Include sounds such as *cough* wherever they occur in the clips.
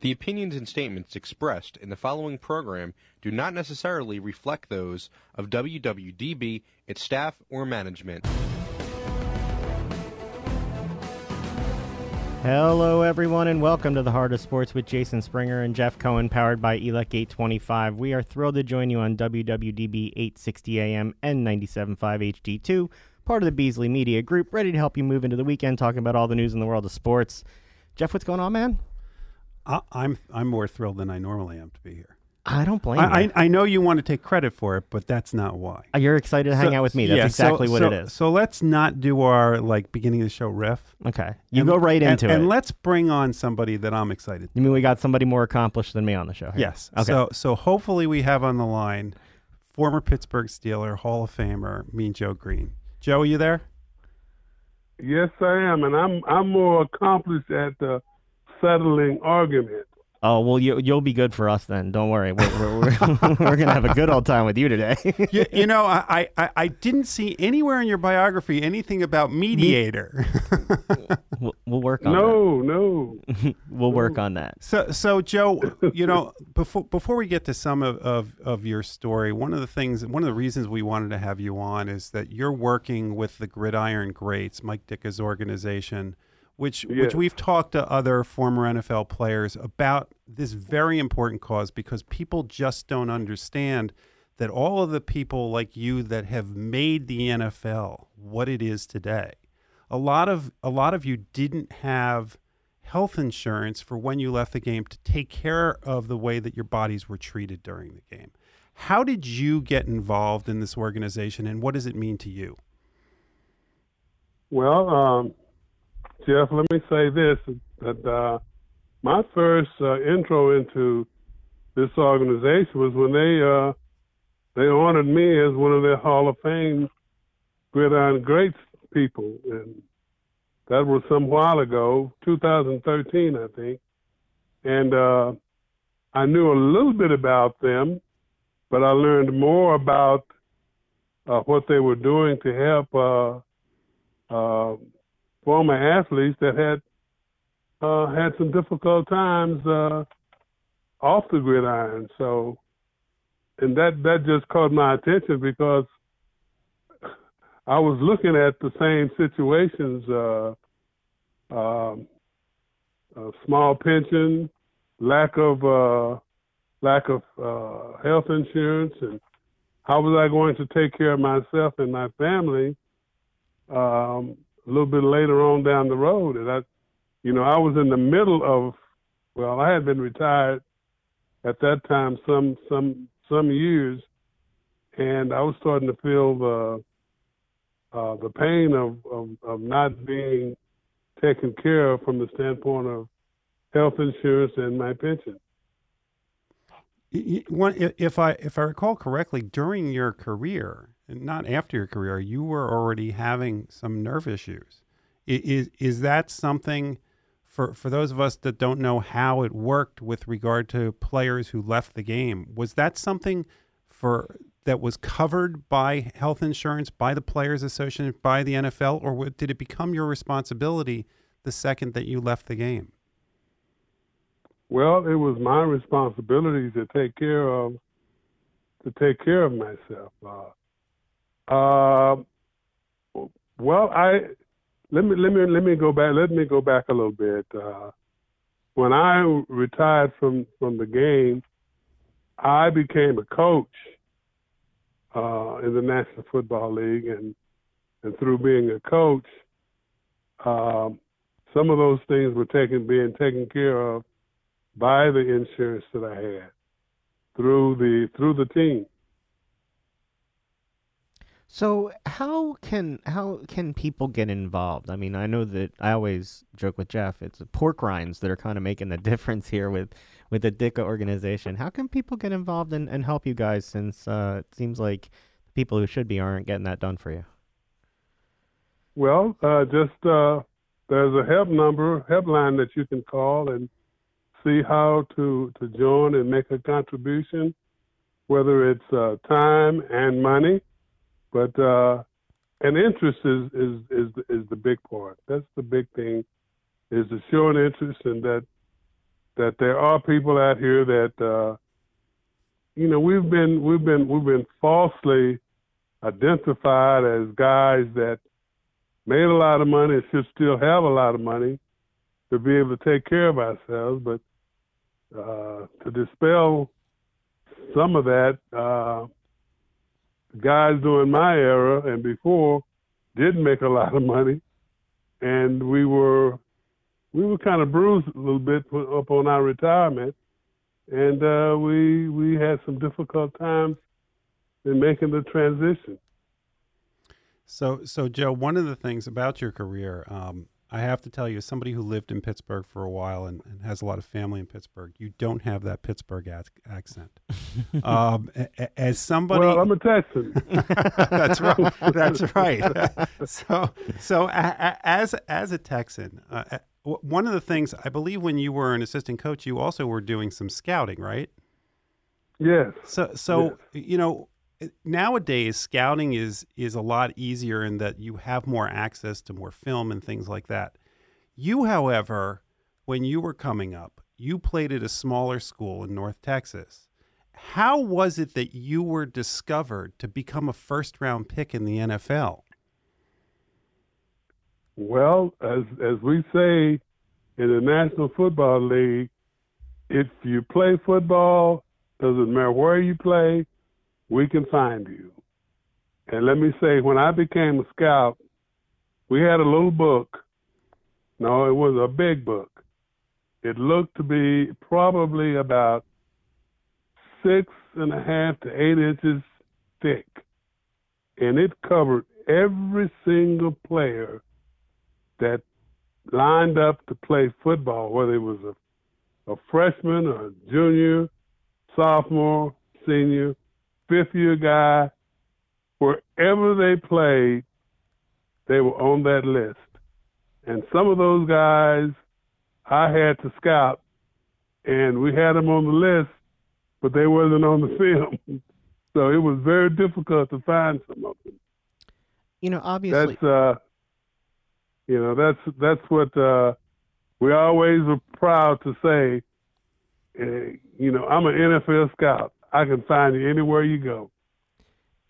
The opinions and statements expressed in the following program do not necessarily reflect those of WWDB, its staff, or management. Hello, everyone, and welcome to the Heart of Sports with Jason Springer and Jeff Cohen, powered by ELEC 825. We are thrilled to join you on WWDB 860 AM and 97.5 HD2, part of the Beasley Media Group, ready to help you move into the weekend talking about all the news in the world of sports. Jeff, what's going on, man? I, I'm I'm more thrilled than I normally am to be here. I don't blame I, you. I, I know you want to take credit for it, but that's not why. Uh, You're excited to hang So- out with me. That's yeah, exactly so, what so, it is. So let's not do our like beginning of the show riff. Okay. You And- go right and- into it. And let's bring on somebody that I'm excited. you mean we got somebody more accomplished than me on the show? here? Yes. Okay. So so hopefully we have on the line former Pittsburgh Steeler, Hall of Famer, Mean Joe Greene. Joe, are you there? Yes, I am, and I'm I'm more accomplished at uh, settling arguments. oh, well, you, you'll be good for us then. Don't worry. We're, we're, we're, *laughs* we're going to have a good old time with you today. *laughs* you, you know, I, I, I didn't see anywhere in your biography anything about mediator. *laughs* we'll, we'll work on No, no. We'll work on that. So, so Joe, you know, before before we get to some of, of, of your story, one of the things, one of the reasons we wanted to have you on is that you're working with the Gridiron Greats, Mike Ditka's organization, which which we've talked to other former NFL players about this very important cause because people just don't understand that all of the people like you that have made the NFL what it is today, a lot of a lot of you didn't have health insurance for when you left the game to take care of the way that your bodies were treated during the game. How did you get involved in this organization and what does it mean to you? Well, um, Jeff, let me say this: that uh, my first uh, intro into this organization was when they uh, they honored me as one of their Hall of Fame Gridiron Greats people, and that was some while ago, 2013, I think. And uh, I knew a little bit about them, but I learned more about uh, what they were doing to help uh, uh, former athletes that had uh, had some difficult times uh, off the gridiron. So, and that that just caught my attention because I was looking at the same situations: uh, uh, small pension, lack of uh, lack of uh, health insurance, and how was I going to take care of myself and my family? Um, a little bit later on down the road, and I, you know, I was in the middle of, well, I had been retired at that time some some some years, and I was starting to feel the uh, the pain of, of of not being taken care of from the standpoint of health insurance and my pension. If I if I recall correctly, during your career, not after your career, you were already having some nerve issues. Is is that something for for those of us that don't know how it worked with regard to players who left the game? Was that something for that was covered by health insurance by the players association by the NFL, or did it become your responsibility the second that you left the game? Well, it was my responsibility to take care of to take care of myself. Uh, uh, well, I let me let me let me go back. Let me go back a little bit. Uh, when I retired from from the game, I became a coach uh, in the National Football League, and and through being a coach, um, some of those things were taken being taken care of by the insurance that I had through the through the team. So how can how can people get involved? I mean, I know that I always joke with Jeff. It's pork rinds that are kind of making the *laughs* difference here with with the Ditka organization. How can people get involved and, and help you guys? Since uh, it seems like people who should be aren't getting that done for you. Well, uh, just uh, there's a help number, helpline that you can call and see how to to join and make a contribution, whether it's uh, time and money, but uh, and interest is, is is is the big part. That's the big thing, is to show an interest and that that there are people out here that uh, you know we've been we've been we've been falsely identified as guys that made a lot of money and should still have a lot of money to be able to take care of ourselves, but uh, to dispel some of that, uh, guys during my era and before did make a *laughs* lot of money, and we were we were kind of bruised a little bit upon our retirement, and uh, we we had some difficult times in making the transition. So, so Joe, one of the things about your career, um, I have to tell you, as somebody who lived in Pittsburgh for a while and, and has a lot of family in Pittsburgh, you don't have that Pittsburgh accent. *laughs* um, as somebody, well, I'm a Texan. *laughs* that's right. That's right. *laughs* so, so as as a Texan, uh, one of the things I believe when you were an assistant coach, you also were doing some scouting, right? Yes. So, so yes. you know, nowadays scouting is is a lot easier in that you have more access to more film and things like that. You, however, when you were coming up, you played at a smaller school in North Texas. How was it that you were discovered to become a first round pick in the NFL? Well, as as we say in the National Football League, if you play football, doesn't matter where you play, we can find you. And let me say, when I became a scout, we had a little book. No, it was a big book. It looked to be probably about six and a half to eight inches thick. And it covered every single player that lined up to play football, whether it was a, a freshman a junior, sophomore, senior, fifth year guy, wherever they played, they were on that list. And some of those guys I had to scout, and we had them on the list, but they wasn't on the *laughs* film. so it was very difficult to find some of them. You know, obviously. That's uh, you know, that's that's what uh, we always were proud to say. Uh, you know, I'm an NFL scout. I can find you anywhere you go.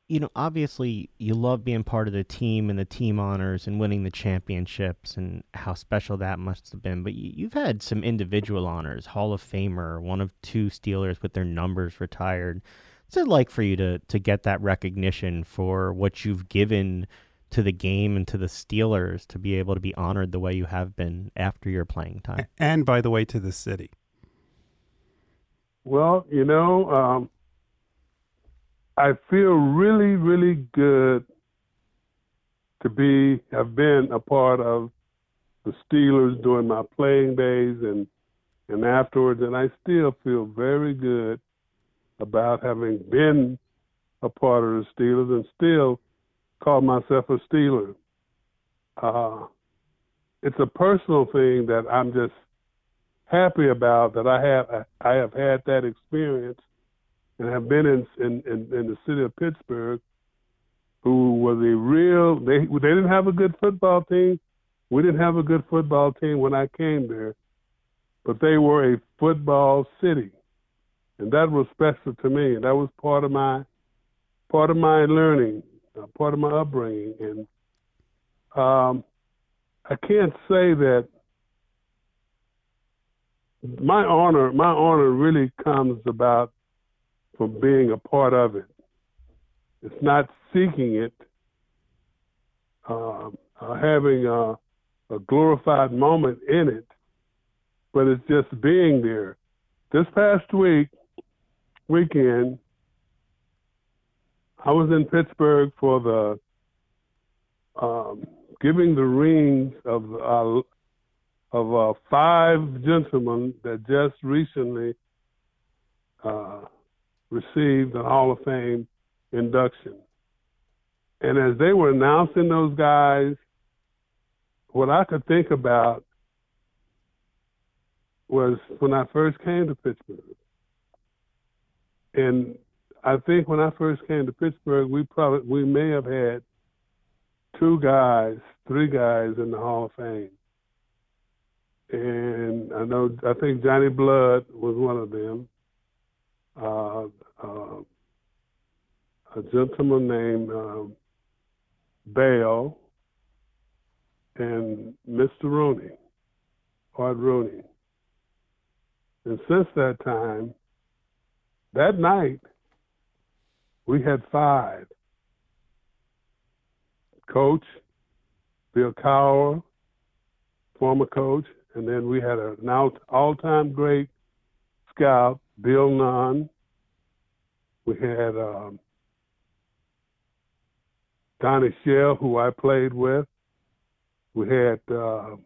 You know, obviously, you love being part of the team and the team honors and winning the championships and how special that must have been. But you've had some individual honors Hall of Famer, one of two Steelers with their numbers retired. What's it like for you to, to get that recognition for what you've given to the game and to the Steelers to be able to be honored the way you have been after your playing time? And, by the way, to the city. Well, you know, um, I feel really, really good to be have been a part of the Steelers during my playing days and and afterwards, and I still feel very good about having been a part of the Steelers and still call myself a Steeler. Uh, it's a personal thing that I'm just happy about that I have I have had that experience and have been in in, in, in the city of Pittsburgh, who was a real they they didn't have a good football team. We didn't have a good football team when I came there, but they were a football city, and that was special to me. And that was part of my part of my learning, uh, part of my upbringing, and um, I can't say that my honor, my honor really comes about from being a part of it. It's not seeking it, uh, uh, having a, a glorified moment in it, but it's just being there. This past week, weekend, I was in Pittsburgh for the um, giving the rings of uh, of uh, five gentlemen that just recently uh, received the Hall of Fame induction. And as they were announcing those guys, what I could think about was when I first came to Pittsburgh. And I think when I first came to Pittsburgh, we probably we may have had two guys, three guys in the Hall of Fame and I know I think Johnny Blood was one of them. Uh, uh, a gentleman named uh, Bale and Mr. Rooney, Art Rooney. And since that time, that night, we had five. Coach, Bill Cowher, former coach, and then we had an all-time great scout, Bill Nunn. We had um, Donnie Shell, who I played with. We had uh,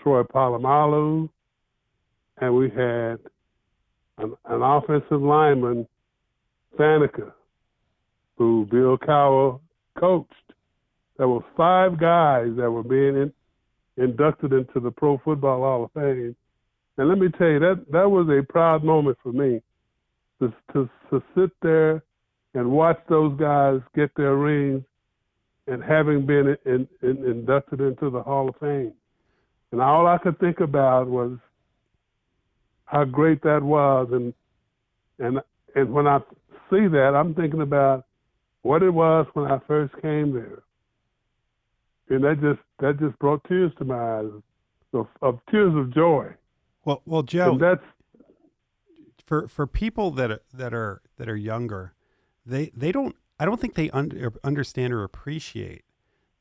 Troy Polamalu, and we had an, an offensive lineman, Faneca, who Bill Cowher coached. There were five guys that were being in, inducted into the Pro Football Hall of Fame. And let me tell you, that, that was a proud moment for me to, to, to sit there and watch those guys get their rings and having been in, in, inducted into the Hall of Fame. And all I could think about was how great that was. And, and, and when I see that, I'm thinking about what it was when I first came there and that just that just brought tears to my eyes of, of tears of joy. Well, well, Joe, and that's for for people that are, that are that are younger. They they don't. I don't think they under, understand or appreciate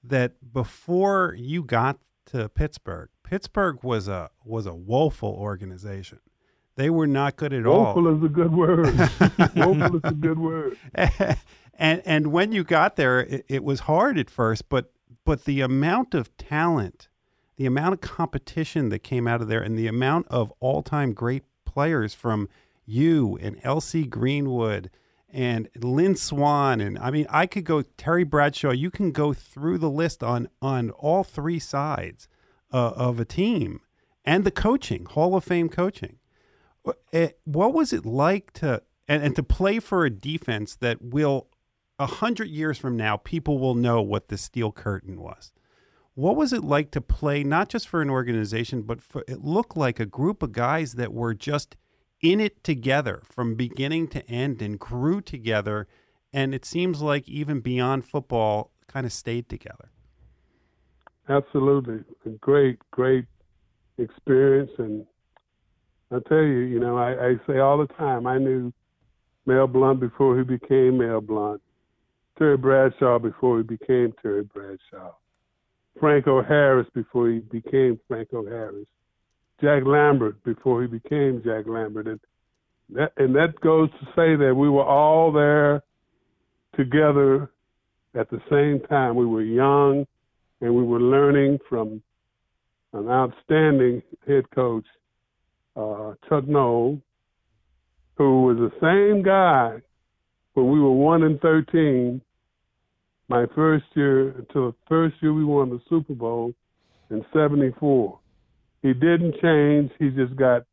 that before you got to Pittsburgh, Pittsburgh was a was a woeful organization. They were not good at woeful all. Woeful is a good word. *laughs* woeful is a good word. *laughs* and and when you got there, it, it was hard at first, but but the amount of talent, the amount of competition that came out of there, and the amount of all time great players from you and L.C. Greenwood and Lynn Swann and I mean, I could go Terry Bradshaw. You can go through the list on on all three sides uh, of a team and the coaching, Hall of Fame coaching. Eh, what was it like to and, and to play for a defense that will a hundred years from now, people will know what the steel curtain was. What was it like to play not just for an organization, but for it looked like a group of guys that were just in it together from beginning to end and grew together. And it seems like even beyond football, kind of stayed together. Absolutely, a great, great experience. And I tell you, you know, I, I say all the time, I knew Mel Blount before he became Mel Blount. Terry Bradshaw before he became Terry Bradshaw, Franco Harris before he became Franco Harris, Jack Lambert before he became Jack Lambert, and that and that goes to say that we were all there together at the same time. We were young, and we were learning from an outstanding head coach, uh, Chuck who was the same guy when we were one and thirteen my first year until the first year we won the Super Bowl in '74. He didn't change. He just got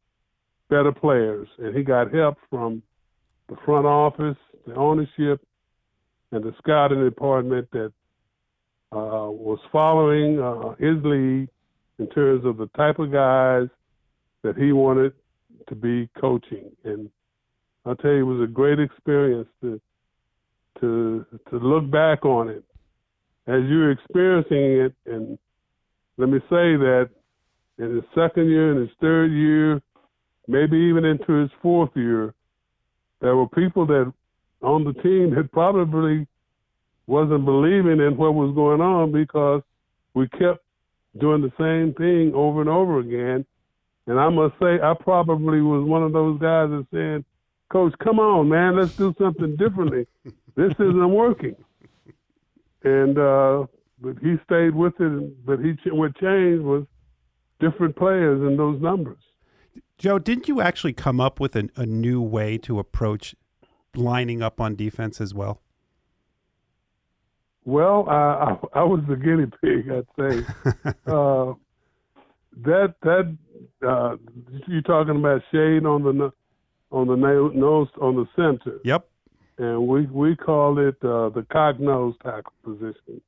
better players, and he got help from the front office, the ownership, and the scouting department that uh, was following uh, his lead in terms of the type of guys that he wanted to be coaching. And I'll tell you, it was a great experience to to to look back on it as you're experiencing it. And let me say that in his second year, in his third year, maybe even into his fourth year, there were people that on the team that probably wasn't believing in what was going on because we kept doing the same thing over and over again. And I must say, I probably was one of those guys that said, Coach, come on, man, let's do something differently *laughs* this isn't working. And uh, but he stayed with it. But he what changed was different players in those numbers. Joe, didn't you actually come up with a, a new way to approach lining up on defense as well? Well, I, I, I was the guinea pig, I'd say. *laughs* uh, that that uh, you're talking about shade on the on the nose on the center. Yep and we we call it uh, the nose tackle position,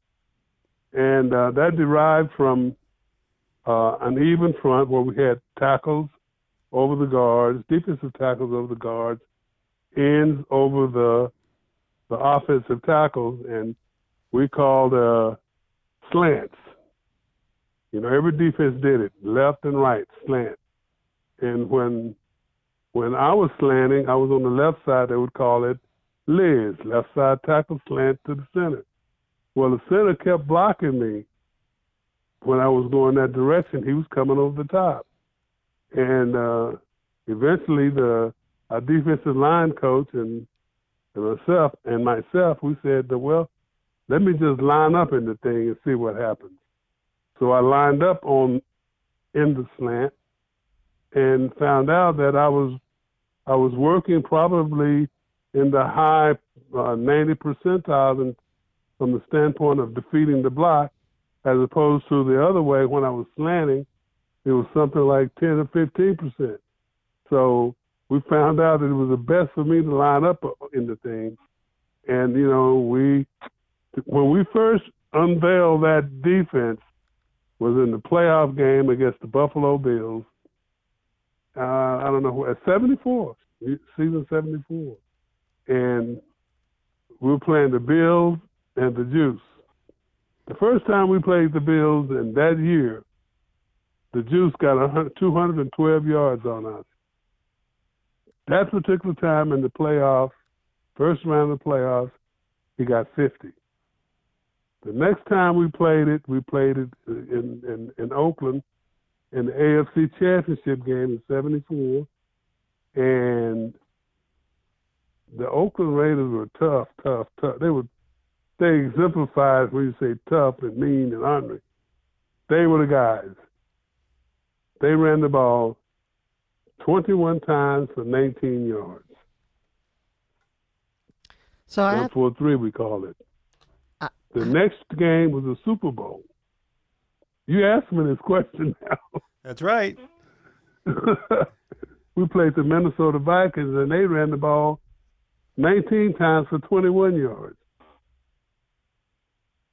and uh, that derived from uh, an even front where we had tackles over the guards, defensive tackles over the guards, ends over the the offensive tackles, and we called uh, slants. You know, every defense did it, left and right, slant. And when when I was slanting, I was on the left side. They would call it Liz, left side tackle slant to the center. Well, the center kept blocking me when I was going that direction. He was coming over the top, and uh, eventually the our defensive line coach and, and myself and myself we said, well, let me just line up in the thing and see what happens. So I lined up on in the slant and found out that I was I was working probably in the high uh, 90 percentile from the standpoint of defeating the block, as opposed to the other way when I was slanting, it was something like 10 or 15 percent. So we found out that it was the best for me to line up in the thing, and you know we when we first unveiled that defense was in the playoff game against the Buffalo Bills. Uh, I don't know at 74, season 74, and we were playing the Bills and the Juice. The first time we played the Bills in that year, the Juice got 212 yards on us. That particular time in the playoffs, first round of the playoffs, he got 50. The next time we played it, we played it in, in, in Oakland in the AFC Championship game in '74, and the Oakland Raiders were tough, tough, tough. They were they exemplified when you say tough and mean and ornery. They were the guys. They ran the ball 21 times for 19 yards. So I have, four three we call it. I- the next game was the Super Bowl. You asked me this question *laughs* now. That's right. *laughs* we played the Minnesota Vikings and they ran the ball 19 times for 21 yards.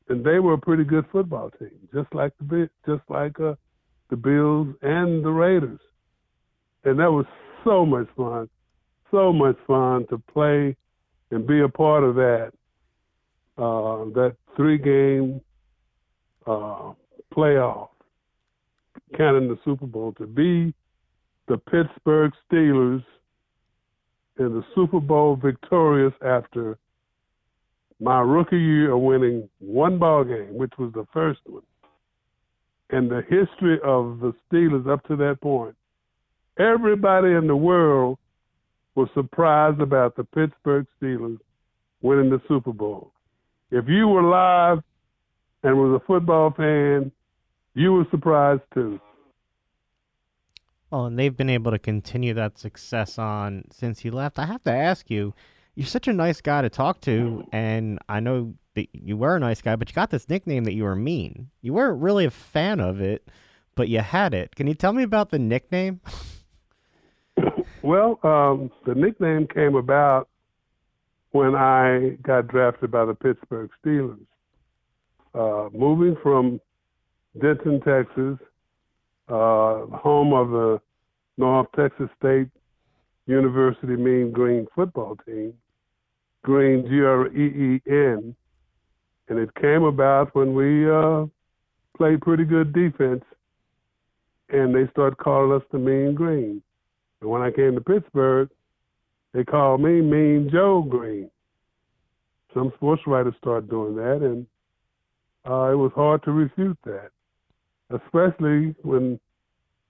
And they were a pretty good football team, just like the just like uh, the Bills and the Raiders. And that was so much fun, so much fun to play and be a part of that. Uh, that three game uh, playoff, counting the Super Bowl, to be the Pittsburgh Steelers in the Super Bowl victorious after my rookie year of winning one ball game, which was the first one. And the history of the Steelers up to that point, everybody in the world was surprised about the Pittsburgh Steelers winning the Super Bowl. If you were live and was a football fan, you were surprised too. Well, and they've been able to continue that success on since he left. I have to ask you, you're such a nice guy to talk to, and I know that you were a nice guy, but you got this nickname that you were mean. You weren't really a fan of it, but you had it. Can you tell me about the nickname? *laughs* Well, um, the nickname came about when I got drafted by the Pittsburgh Steelers. Uh, moving from Denton, Texas, uh, home of the North Texas State University Mean Green football team, Green G R E E N, and it came about when we uh, played pretty good defense, and they started calling us the Mean Green. And when I came to Pittsburgh, they called me Mean Joe Greene. Some sports writers started doing that, and uh, it was hard to refute that, especially when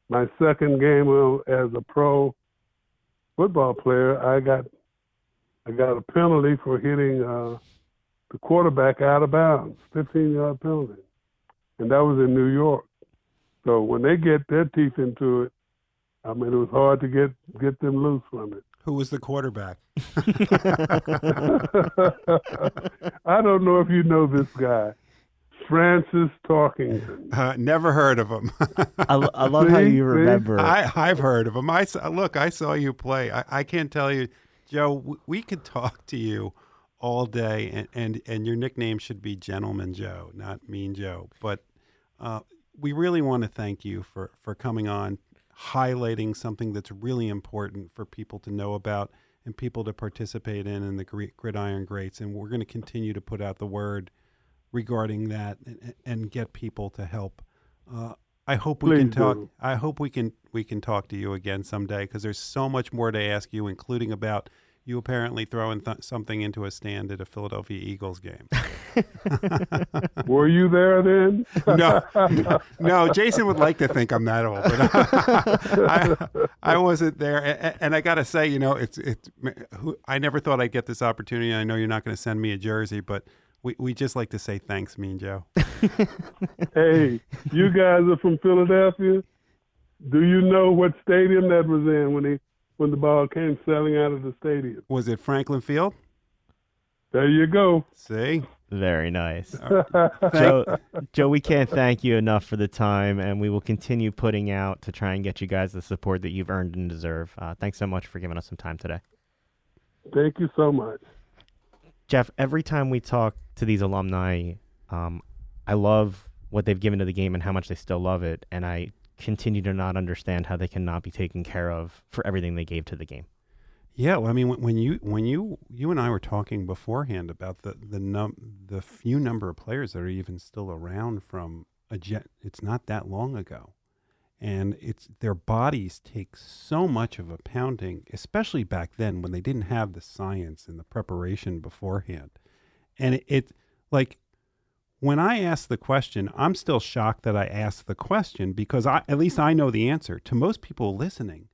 my second game as a pro football player, I got I got a penalty for hitting uh, the quarterback out of bounds, 15 yard penalty, and that was in New York. So when they get their teeth into it, I mean, it was hard to get get them loose from it. Who was the quarterback? *laughs* I don't know if you know this guy, Francis Tarkenton. Uh, never heard of him. *laughs* I, I love how you remember. I, I've heard of him. I saw, look. I saw you play. I, I can't tell you, Joe. w- We could talk to you all day, and and, and your nickname should be Gentleman Joe, not Mean Joe. But uh, we really want to thank you for for coming on, highlighting something that's really important for people to know about and people to participate in in the gridiron greats. And we're going to continue to put out the word regarding that and, and get people to help. Uh, I hope we Please can talk. do. I hope we can we can talk to you again someday because there's so much more to ask you, including about you apparently throwing th- something into a stand at a Philadelphia Eagles game. *laughs* *laughs* Were you there then? no, no, *laughs* no, Jason would like to think I'm that old, but I, I wasn't there. And, and I got to say, you know, it's it's. who- I never thought I'd get this opportunity. I know you're not going to send me a jersey, but we we just like to say thanks, Mean Joe. *laughs* hey, you guys are from Philadelphia. Do you know what stadium that was in when he when the ball came sailing out of the stadium? Was it Franklin Field? There you go. See, Very nice. *laughs* Joe, Joe, we can't thank you enough for the time, and we will continue putting out to try and get you guys the support that you've earned and deserve. Uh, thanks so much for giving us some time today. Thank you so much. Jeff, every time we talk to these alumni, um, I love what they've given to the game and how much they still love it, and I continue to not understand how they cannot be taken care of for everything they gave to the game. Yeah, well, I mean, when, when you when you you and I were talking beforehand about the the num the few number of players that are even still around from a jet, it's not that long ago, and it's their bodies take so much of a pounding, especially back then when they didn't have the science and the preparation beforehand, and it, it like when I ask the question, I'm still shocked that I asked the question because I at least I know the answer. To most people listening,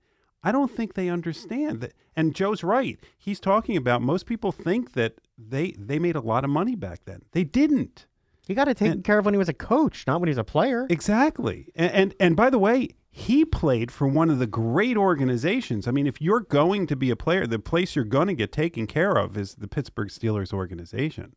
I don't think they understand that. And Joe's right. He's talking about most people think that they they made a lot of money back then. They didn't. He got it taken And- care of when he was a coach, not when he was a player. Exactly. And, and and by the way, he played for one of the great organizations. I mean, if you're going to be a player, the place you're going to get taken care of is the Pittsburgh Steelers organization.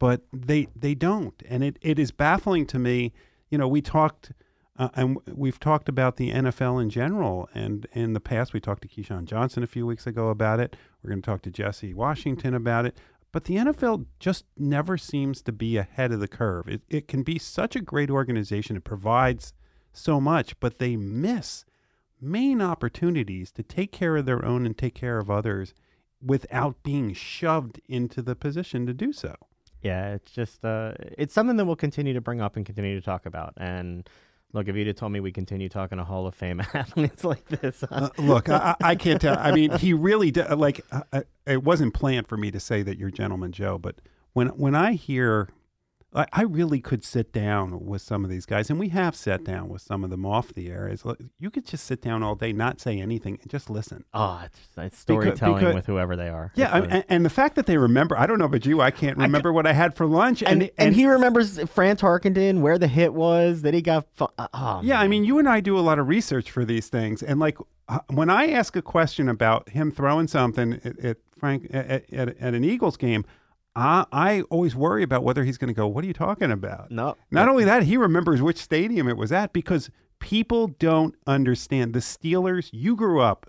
But they they don't, and it, it is baffling to me. You know, we talked. Uh, and we've talked about the NFL in general, and in the past, we talked to Keyshawn Johnson a few weeks ago about it. We're going to talk to Jesse Washington about it. But the NFL just never seems to be ahead of the curve. It, it can be such a great organization. It provides so much, but they miss main opportunities to take care of their own and take care of others without being shoved into the position to do so. Yeah, it's just uh, it's something that we'll continue to bring up and continue to talk about. And look, if you'd have told me we continue talking to Hall of Fame *laughs* athletes like this, uh, look, I, I I can't tell. I mean, *laughs* he really did. Like, uh, uh, it wasn't planned for me to say that you're Gentleman Joe, but when when I hear, I, I really could sit down with some of these guys, and we have sat down with some of them off the air. It's like, you could just sit down all day, not say anything, and just listen. oh, it's, it's storytelling because- with whoever they are. Yeah, I, and, and the fact that they remember, I don't know about you, I can't I remember what I had for lunch, and, and he remembers Fran Tarkenton, where the hit was, that he got. Fu- uh, oh, Yeah, I mean, you and I do a lot of research for these things, and like uh, when I ask a question about him throwing something at, at Frank at, at, at an Eagles game, I, I always worry about whether he's going to go. What are you talking about? no, Not only that, he remembers which stadium it was at because people don't understand the Steelers. You grew up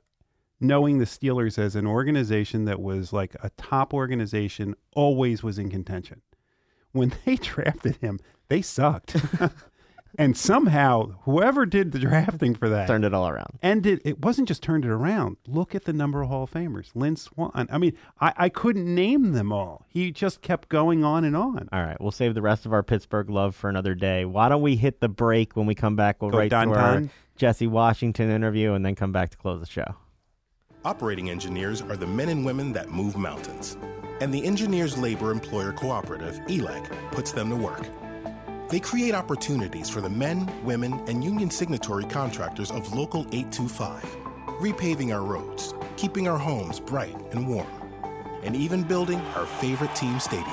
knowing the Steelers as an organization that was like a top organization, always was in contention. When *laughs* they drafted him, they sucked. *laughs* and somehow, whoever did the drafting for that turned it all around. and it, it wasn't just turned it around. Look at the number of Hall of Famers. Lynn Swann. I mean, I, I couldn't name them all. He just kept going on and on. All right, we'll save the rest of our Pittsburgh love for another day. Why don't we hit the break when we come back? We'll Go write dun to our dun. Jesse Washington interview and then come back to close the show. Operating engineers are the men and women that move mountains. And the Engineers Labor Employer Cooperative, E ELEC, puts them to work. They create opportunities for the men, women, and union signatory contractors of Local 825, repaving our roads, keeping our homes bright and warm, and even building our favorite team stadium.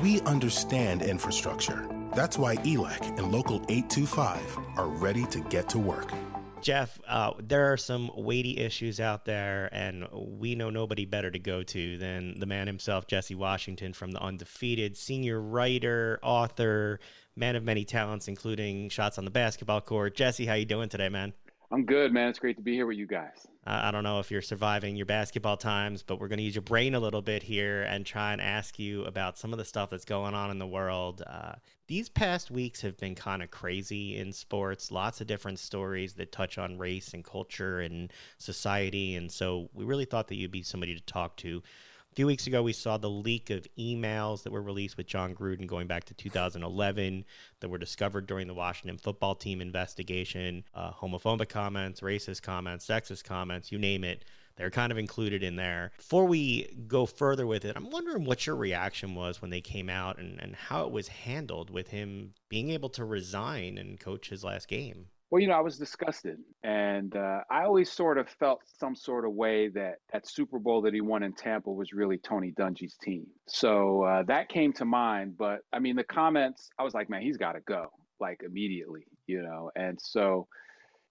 We understand infrastructure. That's why E ELEC and Local 825 are ready to get to work. Jeff, uh, there are some weighty issues out there, and we know nobody better to go to than the man himself, Jesse Washington, from the Undefeated, senior writer, author, man of many talents, including shots on the basketball court. Jesse, how you doing today, man? I'm good, man. It's great to be here with you guys. I don't know if you're surviving your basketball times, but we're going to use your brain a little bit here and try and ask you about some of the stuff that's going on in the world. Uh, these past weeks have been kind of crazy in sports. Lots of different stories that touch on race and culture and society. And so we really thought that you'd be somebody to talk to few weeks ago, we saw the leak of emails that were released with Jon Gruden going back to 2011 that were discovered during the Washington football team investigation. Uh, homophobic comments, racist comments, sexist comments, you name it. They're kind of included in there. Before we go further with it, I'm wondering what your reaction was when they came out and, and how it was handled with him being able to resign and coach his last game. Well, you know, I was disgusted, and uh, I always sort of felt some sort of way that that Super Bowl that he won in Tampa was really Tony Dungy's team. So uh, that came to mind. But I mean, the comments, I was like, man, he's got to go like immediately, you know. And so,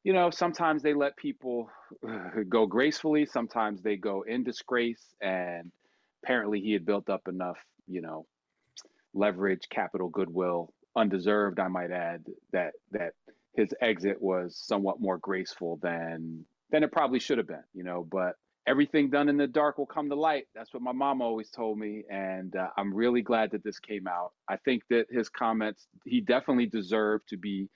you know, sometimes they let people *sighs* go gracefully, sometimes they go in disgrace, and apparently he had built up enough, you know, leverage, capital, goodwill, undeserved, I might add, that that his exit was somewhat more graceful than than it probably should have been, you know. But everything done in the dark will come to light. That's what my mom always told me, and uh, I'm really glad that this came out. I think that his comments he definitely deserved to be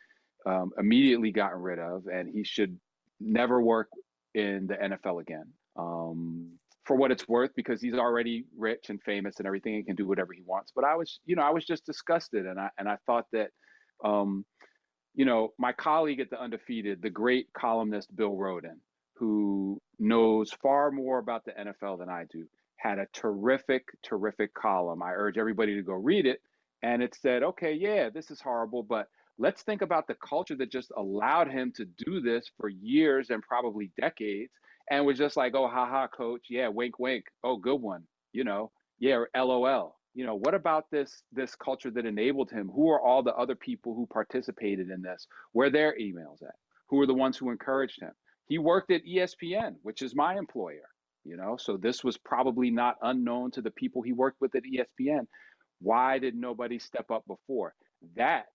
um, immediately gotten rid of, and he should never work in the NFL again. Um, for what it's worth, because he's already rich and famous and everything, and can do whatever he wants. But I was, you know, I was just disgusted, and I and I thought that. Um, you know, my colleague at the Undefeated, the great columnist Bill Rhoden, who knows far more about the NFL than I do, had a terrific, terrific column. I urge everybody to go read it. And it said, okay, yeah, this is horrible, but let's think about the culture that just allowed him to do this for years and probably decades and was just like, oh, haha, coach. Yeah, wink, wink. Oh, good one. You know, yeah, LOL you know what about this this culture that enabled him? Who are all the other people who participated in this? Where their emails at? Who are the ones who encouraged him? He worked at espn which is my employer you know? So this was probably not unknown to the people he worked with at espn why did nobody step up before? That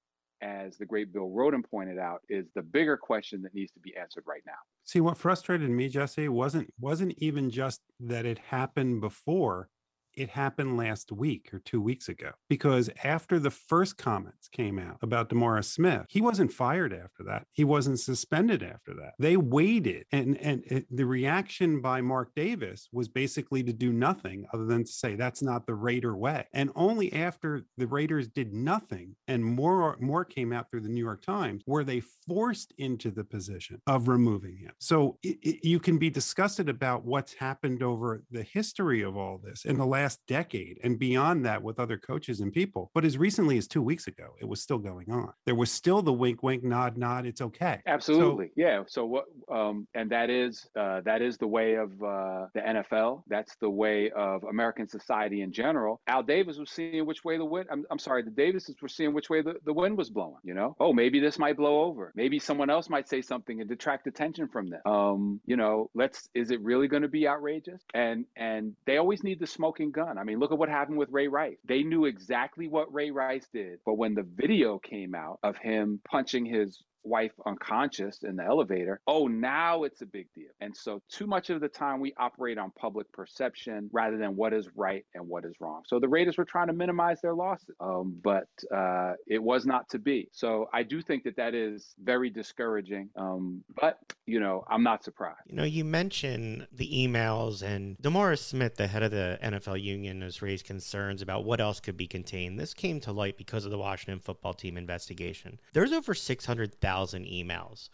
as the great bill rhoden pointed out is the bigger question that needs to be answered right now. See what frustrated me jesse wasn't wasn't even just that it happened before it happened last week or two weeks ago because after the first comments came out about DeMaurice Smith, he wasn't fired after that. He wasn't suspended after that. They waited, and and it, the reaction by Mark Davis was basically to do nothing other than to say that's not the Raider way. And only after the Raiders did nothing and more more came out through the New York Times were they forced into the position of removing him. So it, it, you can be disgusted about what's happened over the history of all this in the last last decade and beyond that with other coaches and people. But as recently as two weeks ago, it was still going on. There was still the wink, wink, nod, nod. It's okay. Absolutely, so, yeah. So what? Um, and that is uh, that is the way of uh, the NFL. That's the way of American society in general. Al Davis was seeing which way the wind. I'm, I'm sorry, the Davises were seeing which way the, the wind was blowing. You know, oh, maybe this might blow over. Maybe someone else might say something and detract attention from them. Um, you know, let's. Is it really going to be outrageous? And and they always need the smoking gun. I mean, look at what happened with Ray Rice. They knew exactly what Ray Rice did, but when the video came out of him punching his wife unconscious in the elevator, oh, now it's a big deal. And so, too much of the time, we operate on public perception rather than what is right and what is wrong. So, the Raiders were trying to minimize their losses, um, but uh, it was not to be. So, I do think that that is very discouraging. Um, but, you know, I'm not surprised. You know, you mentioned the emails, and DeMaurice Smith, the head of the NFL union, has raised concerns about what else could be contained. This came to light because of the Washington football team investigation. There's over 600,000 thousand emails.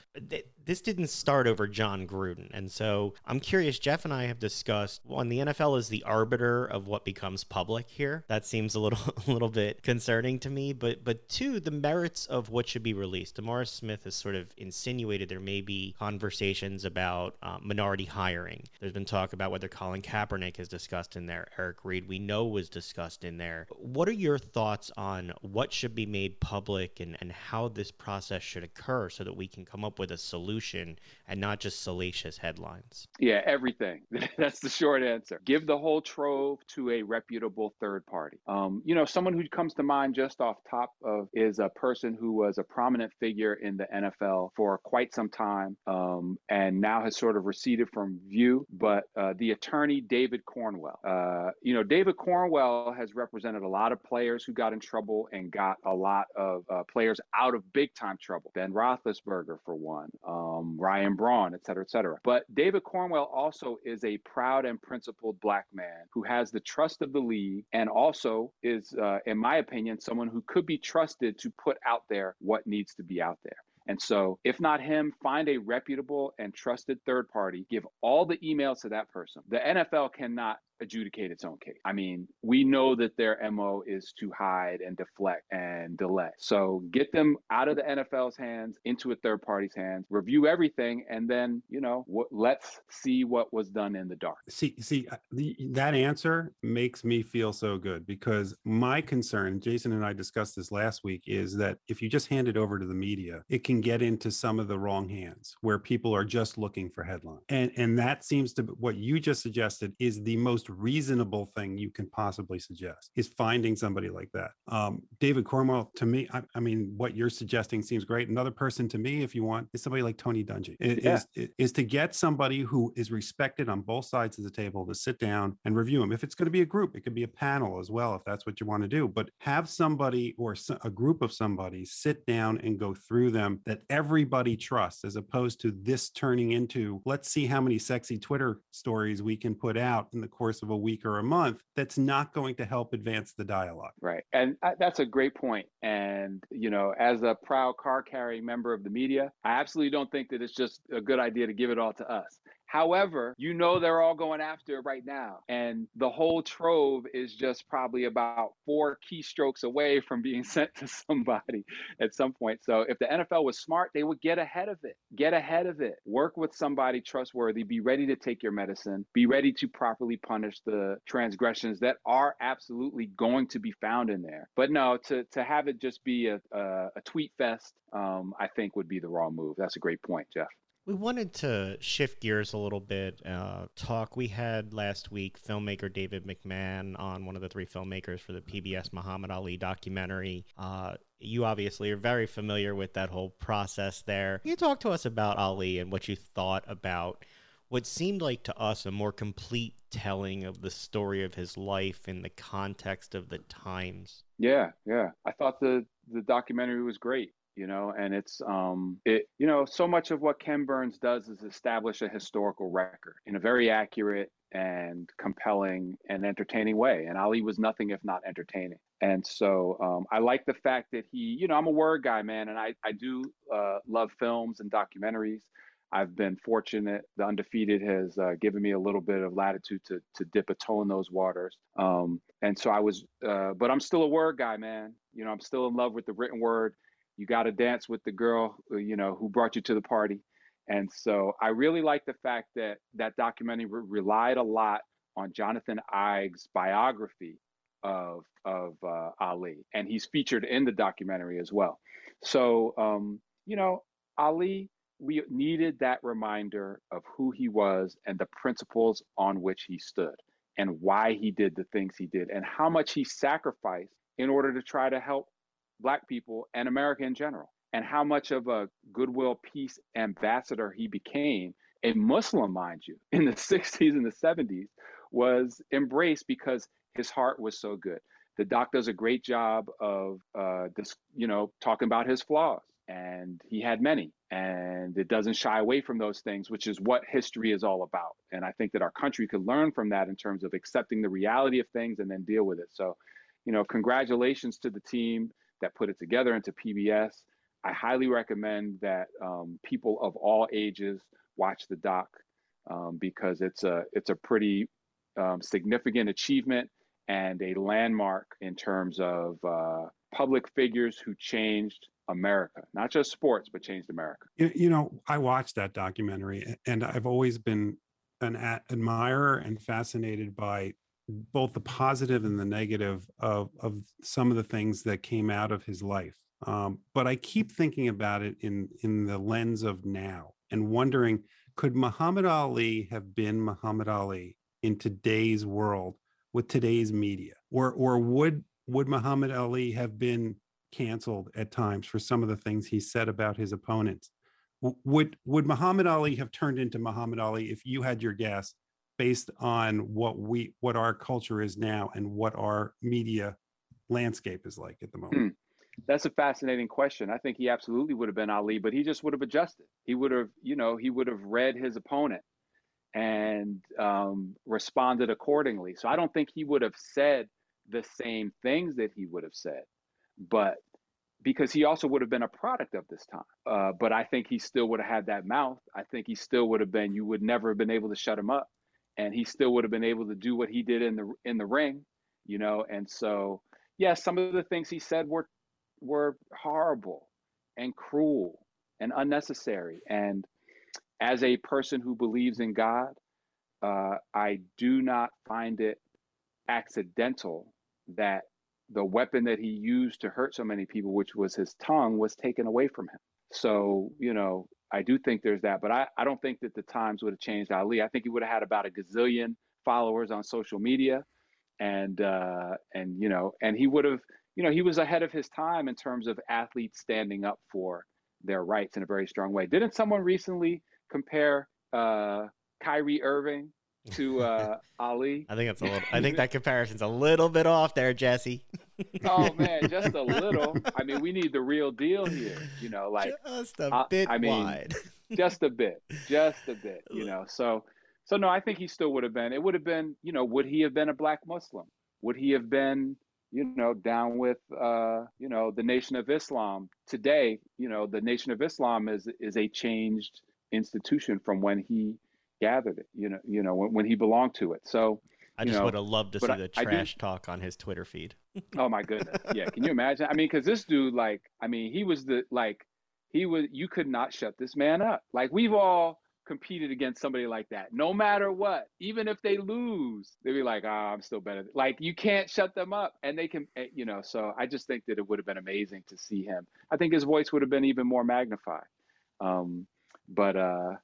This didn't start over Jon Gruden, and so I'm curious. Jeff and I have discussed one. The NFL is the arbiter of what becomes public here. That seems a little *laughs* a little bit concerning to me. But but two, the merits of what should be released. DeMaurice Smith has sort of insinuated there may be conversations about uh, minority hiring. There's been talk about whether Colin Kaepernick is discussed in there. Eric Reid, we know, was discussed in there. What are your thoughts on what should be made public and, and how this process should occur? Occur so that we can come up with a solution and not just salacious headlines? Yeah, everything. *laughs* That's the short answer. Give the whole trove to a reputable third party. Um, you know, someone who comes to mind just off top of is a person who was a prominent figure in the NFL for quite some time um, and now has sort of receded from view. But uh, the attorney, David Cornwell. Uh, you know, David Cornwell has represented a lot of players who got in trouble and got a lot of uh, players out of big time trouble. Ben Roethlisberger, for one, um, Ryan Braun, et cetera, et cetera. But David Cornwell also is a proud and principled black man who has the trust of the league and also is, uh, in my opinion, someone who could be trusted to put out there what needs to be out there. And so, if not him, find a reputable and trusted third party, give all the emails to that person. The NFL cannot adjudicate its own case. I mean, we know that their MO is to hide and deflect and delay. So get them out of the NFL's hands into a third party's hands, review everything, and then, you know, w- let's see what was done in the dark. See, see, uh, that answer makes me feel so good because my concern, Jason and I discussed this last week, is that if you just hand it over to the media, it can get into some of the wrong hands where people are just looking for headlines. And and that seems to be what you just suggested is the most reasonable thing you can possibly suggest is finding somebody like that. Um, David Cornwell, to me, I, I, mean, what you're suggesting seems great. Another person to me, if you want, is somebody like Tony Dungy. Is, yeah. is, is to get somebody who is respected on both sides of the table to sit down and review them. If it's going to be a group, it could be a panel as well, if that's what you want to do. But have somebody or a group of somebody sit down and go through them that everybody trusts, as opposed to this turning into let's see how many sexy Twitter stories we can put out in the course of a week or a month that's not going to help advance the dialogue. Right. And uh, that's a great point. And, you know, as a proud car carrying member of the media, I absolutely don't think that it's just a good idea to give it all to us. However, you know they're all going after it right now. And the whole trove is just probably about four keystrokes away from being *laughs* sent to somebody at some point. So if the NFL was smart, they would get ahead of it. Get ahead of it. Work with somebody trustworthy. Be ready to take your medicine. Be ready to properly punish the transgressions that are absolutely going to be found in there. But no, to, to have it just be a, a, a tweet fest, um, I think would be the wrong move. That's a great point, Jeff. We wanted to shift gears a little bit. Uh, talk. We had last week filmmaker David McMahon on one of the three filmmakers for the PBS Muhammad Ali documentary. Uh, you obviously are very familiar with that whole process there. Can you talk to us about Ali and what you thought about what seemed like to us a more complete telling of the story of his life in the context of the times? Yeah, yeah. I thought the the documentary was great you know and it's um it you know so much of what ken burns does is establish a historical record in a very accurate and compelling and entertaining way and ali was nothing if not entertaining and so um, i like the fact that he you know i'm a word guy man and i i do uh, love films and documentaries I've been fortunate. The undefeated has uh, given me a little bit of latitude to to dip a toe in those waters. Um, and so I was, uh, but I'm still a word guy, man. You know, I'm still in love with the written word you got to dance with the girl uh, you know who brought you to the party. And so i really like the fact that that documentary re- relied a lot on jonathan eig's biography of of uh, ali and he's featured in the documentary as well. So um, you know ali we needed that reminder of who he was and the principles on which he stood and why he did the things he did and how much he sacrificed in order to try to help Black people and America in general, and how much of a goodwill peace ambassador he became, a Muslim, mind you, in the *laughs* 60s and the 70s, was embraced because his heart was so good. The doc does a great job of uh, this, you know, talking about his flaws, and he had many, and it doesn't shy away from those things, which is what history is all about. And I think that our country could learn from that in terms of accepting the reality of things and then deal with it. So, you know, congratulations to the team that put it together into PBS. I highly recommend that um, people of all ages watch the doc um, because it's a it's a pretty um, significant achievement and a landmark in terms of uh, public figures who changed America, not just sports, but changed America. You, you know, I watched that documentary, and I've always been an admirer and fascinated by both the positive and the negative of of some of the things that came out of his life. Um, but I keep thinking about it in in the lens of now and wondering could Muhammad Ali have been Muhammad Ali in today's world with today's media, or or would would Muhammad Ali have been canceled at times for some of the things he said about his opponents? Would would Muhammad Ali have turned into Muhammad Ali if you had your guess based on what we what our culture is now and what our media landscape is like at the moment? Hmm. That's a fascinating question. I think he absolutely would have been Ali, but he just would have adjusted. He would have, you know, he would have read his opponent and um, responded accordingly. So I don't think he would have said the same things that he would have said, but because he also would have been a product of this time. Uh, but I think he still would have had that mouth. I think he still would have been. You would never have been able to shut him up, and he still would have been able to do what he did in the in the ring, you know. And so, yeah, some of the things he said were were horrible and cruel and unnecessary. And as a person who believes in God, uh, I do not find it accidental that the weapon that he used to hurt so many people, which was his tongue, was taken away from him. So, you know, I do think there's that, but I, I don't think that the times would have changed Ali. I think he would have had about a gazillion followers on social media. And, uh, and, you know, and he would have, you know, he was ahead of his time in terms of athletes standing up for their rights in a very strong way. Didn't someone recently compare uh, Kyrie Irving to *laughs* uh, Ali. I think that's a little. I think *laughs* that comparison's a little bit off there, Jesse. *laughs* oh *laughs* man, just a little. I mean, we need the real deal here. You know, like just a bit I mean, wide. *laughs* just a bit, just a bit. You know, so so no, I think he still would have been. It would have been. You know, would he have been a black Muslim? Would he have been? You know, down with uh, you know the Nation of Islam today. You know, the Nation of Islam is is a changed institution from when he gathered it. You know, you know when, when he belonged to it. So I just know, would have loved to see I, the trash talk on his Twitter feed. *laughs* oh my goodness, yeah. Can you imagine? I mean, because this dude, like, I mean, he was the like, he was. You could not shut this man up. Like we've all competed against somebody like that. No matter what, even if they lose, they'd be like, "Ah, oh, I'm still better." Like you can't shut them up, and they can, eh, you know. So I just think that it would have been amazing to see him. I think his voice would have been even more magnified. Um, but uh,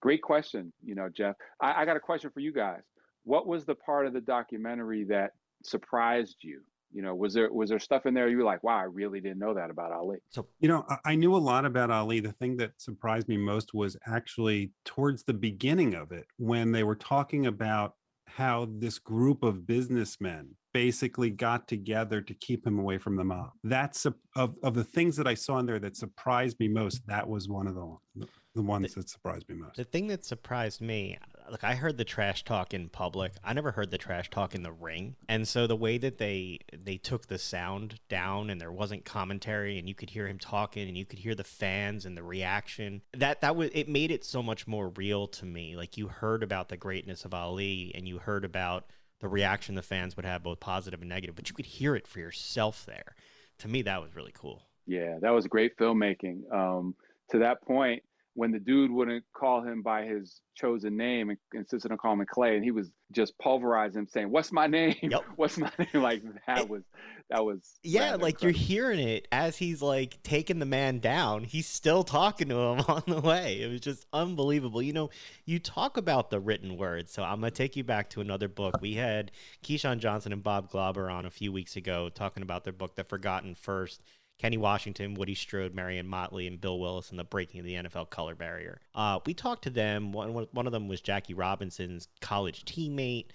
Great question, you know, Jeff. I, I got a question for you guys. What was the part of the documentary that surprised you? You know, was there was there stuff in there you were like, wow, I really didn't know that about Ali? So you know, I, I knew a lot about Ali. The thing that surprised me most was actually towards the beginning of it when they were talking about how this group of businessmen basically got together to keep him away from the mob. That's a, of of the things that I saw in there that surprised me most. That was one of the the ones the, that surprised me most. The thing that surprised me, look, I heard the trash talk in public. I never heard the trash talk in the ring. And so the way that they they took the sound down and there wasn't commentary and you could hear him talking and you could hear the fans and the reaction. That that was it made it so much more real to me. Like you heard about the greatness of Ali and you heard about the reaction the fans would have both positive and negative, but you could hear it for yourself there. To me that was really cool. Yeah, that was great filmmaking. Um, to that point, when the dude wouldn't call him by his chosen name and insisted on calling him Clay, and he was just pulverizing him, saying, "What's my name? Yep. *laughs* What's my name?" Like that was that was yeah, like incredible. you're hearing it as he's like taking the man down. He's still talking to him *laughs* on the way. It was just unbelievable. You know, you talk about the written word, so I'm gonna take you back to another book. We had Keyshawn Johnson and Bob Glauber on a few weeks ago talking about their book, The Forgotten First Kenny Washington, Woody Strode, Marion Motley, and Bill Willis and the breaking of the NFL color barrier. Uh, we talked to them. One, one of them was Jackie Robinson's college teammate.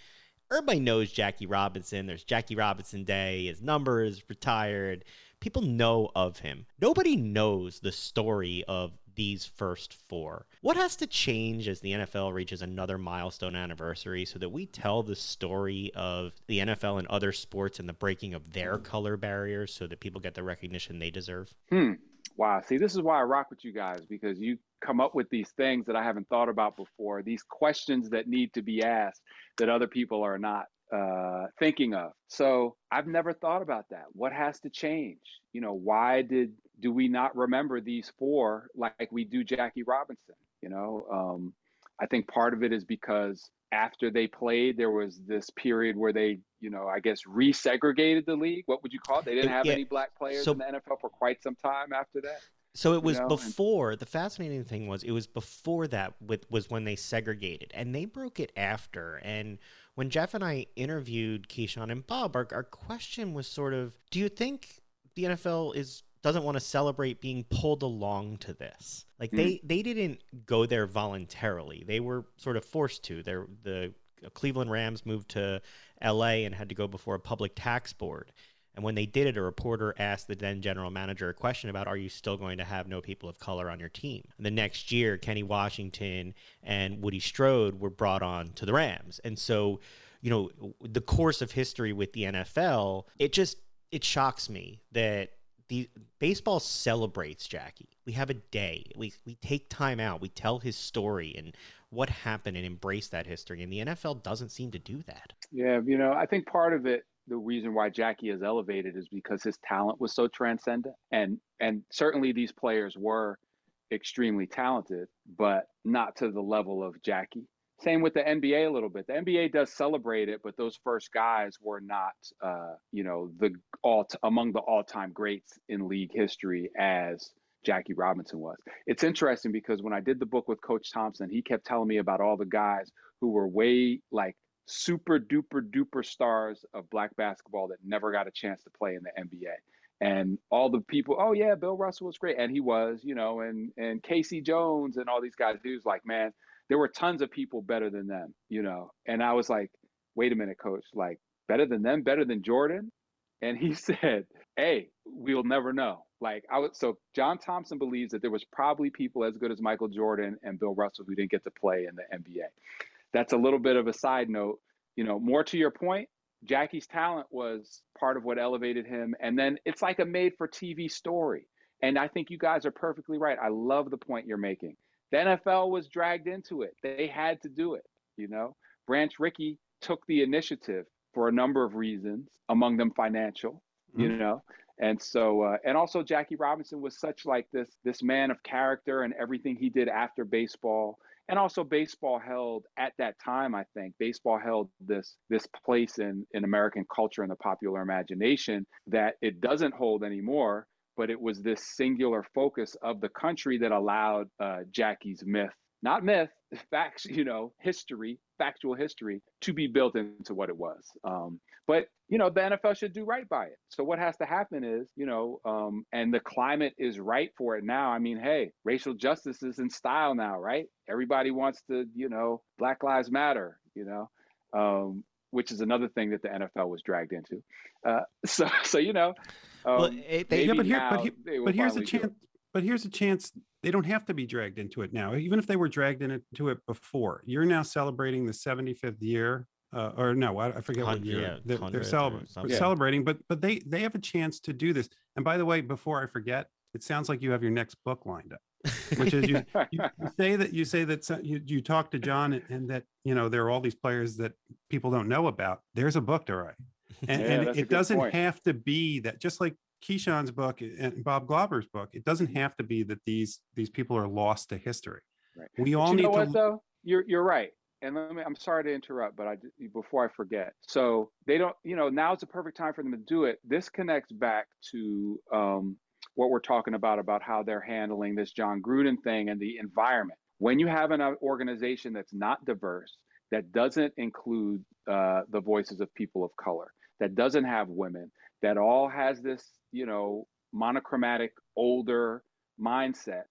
Everybody knows Jackie Robinson. There's Jackie Robinson Day. His number is retired. People know of him. Nobody knows the story of these first four. What has to change as the NFL reaches another milestone anniversary so that we tell the story of the NFL and other sports and the breaking of their color barriers so that people get the recognition they deserve? Hmm. Wow. See, this is why I rock with you guys because you come up with these things that I haven't thought about before, these questions that need to be asked that other people are not uh, thinking of. So I've never thought about that. What has to change? You know, why did do we not remember these four like we do Jackie Robinson? You know, um, I think part of it is because after they played, there was this period where they, you know, I guess resegregated the league. What would you call it? They didn't have yeah. any black players so, in the NFL for quite some time after that. So it was you know? before. And, the fascinating thing was it was before that with was when they segregated, and they broke it after. And when Jeff and I interviewed Keyshawn and Bob, our, our question was sort of, do you think the NFL is doesn't want to celebrate being pulled along to this? Like mm. they they didn't go there voluntarily. They were sort of forced to. They're, the Cleveland Rams moved to L.A. and had to go before a public tax board. And when they did it, a reporter asked the then general manager a question about, Are you still going to have no people of color on your team? And the next year, Kenny Washington and Woody Strode were brought on to the Rams. And so, you know, the course of history with the NFL, it just, it shocks me that the baseball celebrates Jackie. We have a day. We we take time out. We tell his story and what happened and embrace that history. And the NFL doesn't seem to do that. Yeah, you know, I think part of it the reason why Jackie is elevated is because his talent was so transcendent. And and certainly these players were extremely talented but not to the level of Jackie. Same with the NBA a little bit. The NBA does celebrate it but those first guys were not uh, you know the all among the all-time greats in league history as Jackie Robinson was. It's interesting because when I did the book with Coach Thompson, he kept telling me about all the guys who were way like super duper duper stars of black basketball that never got a chance to play in the NBA. And all the people, oh yeah, Bill Russell was great, and he was, you know, and and K.C. Jones and all these guys. He was like, man, there were tons of people better than them, you know. And I was like, wait a minute, coach, like better than them, better than Jordan. And he *laughs* said, hey, we'll never know. Like I was, so John Thompson believes that there was probably people as good as Michael Jordan and Bill Russell who didn't get to play in the NBA that's a little bit of a side note. You know, more to your point, Jackie's talent was part of what elevated him. And then it's like a made for TV story. And I think you guys are perfectly right. I love the point you're making. The NFL was dragged into it. They had to do it, you know. Branch Rickey took the initiative for a number of reasons, among them financial, mm-hmm. you know. And so, uh, and also Jackie Robinson was such like this this man of character and everything he did after baseball and also baseball held at that time i think baseball held this this place in in american culture and the popular imagination that it doesn't hold anymore but it was this singular focus of the country that allowed uh, jackie's myth not myth *laughs* facts you know history factual history to be built into what it was. Um, but you know the nfl should do right by it. So what has to happen is you know um, and the climate is right for it now. I mean hey racial justice is in style now right? Everybody wants to you know black lives matter you know um, which is another thing that the nfl was dragged into. Uh, *laughs* so so you know well, um, it, they, yeah, but, here, but, he, but here's a chance but here's a chance they don't have to be dragged into it now. Even if they were dragged into it before, you're now celebrating the 75th year, uh, or no, I, I forget what year yeah, they're, they're celebra- celebrating. But but they they have a chance to do this. And by the way, before I forget, it sounds like you have your next book lined up, which is you, *laughs* you, you say that you say that you you talk to John and, and, that you know there are all these players that people don't know about. There's a book to write. And, yeah, and it doesn't point. have to be that just like Keyshawn's book and Bob Glauber's book, it doesn't mm-hmm. have to be that these these people are lost to history. Right. We all need to. Know what, though? You're you're right. And let me, I'm sorry to interrupt, but I before I forget. So they don't, you know, now's the perfect time for them to do it. This connects back to um, what we're talking about about how they're handling this Jon Gruden thing and the environment. When you have an organization that's not diverse, that doesn't include uh, the voices of people of color, that doesn't have women, that all has this you know, monochromatic, older mindset.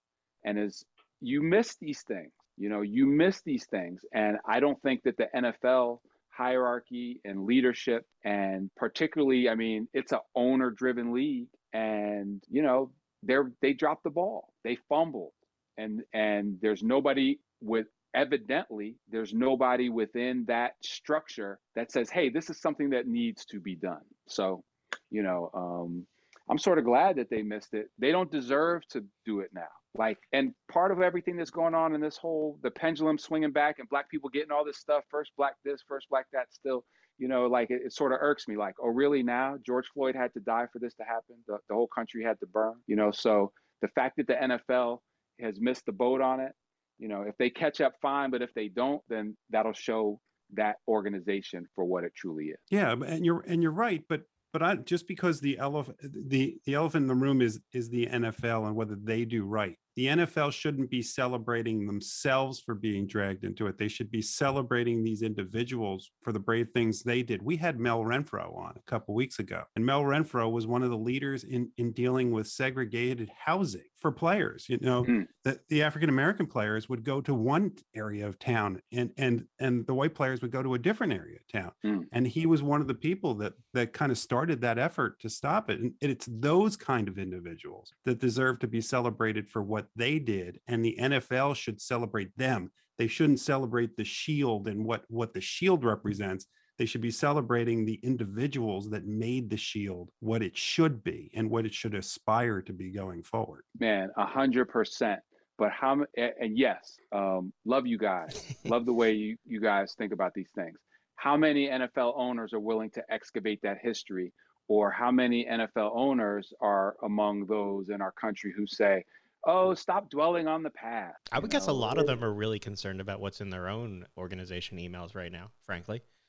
And as you miss these things, you know, you miss these things. And I don't think that the NFL hierarchy and leadership, and particularly, I mean, it's a owner driven league. And, you know, they're they dropped the ball. They fumbled. And and there's nobody with evidently there's nobody within that structure that says, hey, this is something that needs to be done. So, you know, um, I'm sort of glad that they missed it. They don't deserve to do it now. Like, and part of everything that's going on in this whole the pendulum swinging back and black people getting all this stuff first black this, first black that. Still, you know, like it, it sort of irks me. Like, oh, really? Now George Floyd had to die for this to happen. The, the whole country had to burn. You know, so the fact that the NFL has missed the boat on it, you know, if they catch up, fine. But if they don't, then that'll show that organization for what it truly is. Yeah, and you're and you're right, but but I, just because the elephant the the elephant in the room is is the NFL and whether they do right the NFL shouldn't be celebrating themselves for being dragged into it. They should be celebrating these individuals for the brave things they did. We had Mel Renfro on a couple weeks ago, and Mel Renfro was one of the leaders in, in dealing with segregated housing for players. You know, mm. the, the African American players would go to one area of town and and and the white players would go to a different area of town. Mm. And he was one of the people that that kind of started that effort to stop it. And it's those kind of individuals that deserve to be celebrated for what what they did, and the NFL should celebrate them. They shouldn't celebrate the shield and what what the shield represents. They should be celebrating the individuals that made the shield what it should be and what it should aspire to be going forward. Man, a hundred percent. But how? And yes, um, love you guys. love the way *laughs* you you guys think about these things. How many NFL owners are willing to excavate that history or how many NFL owners are among those in our country who say, oh, stop dwelling on the past. I would guess a lot of them are really concerned about what's in their own organization emails right now, frankly.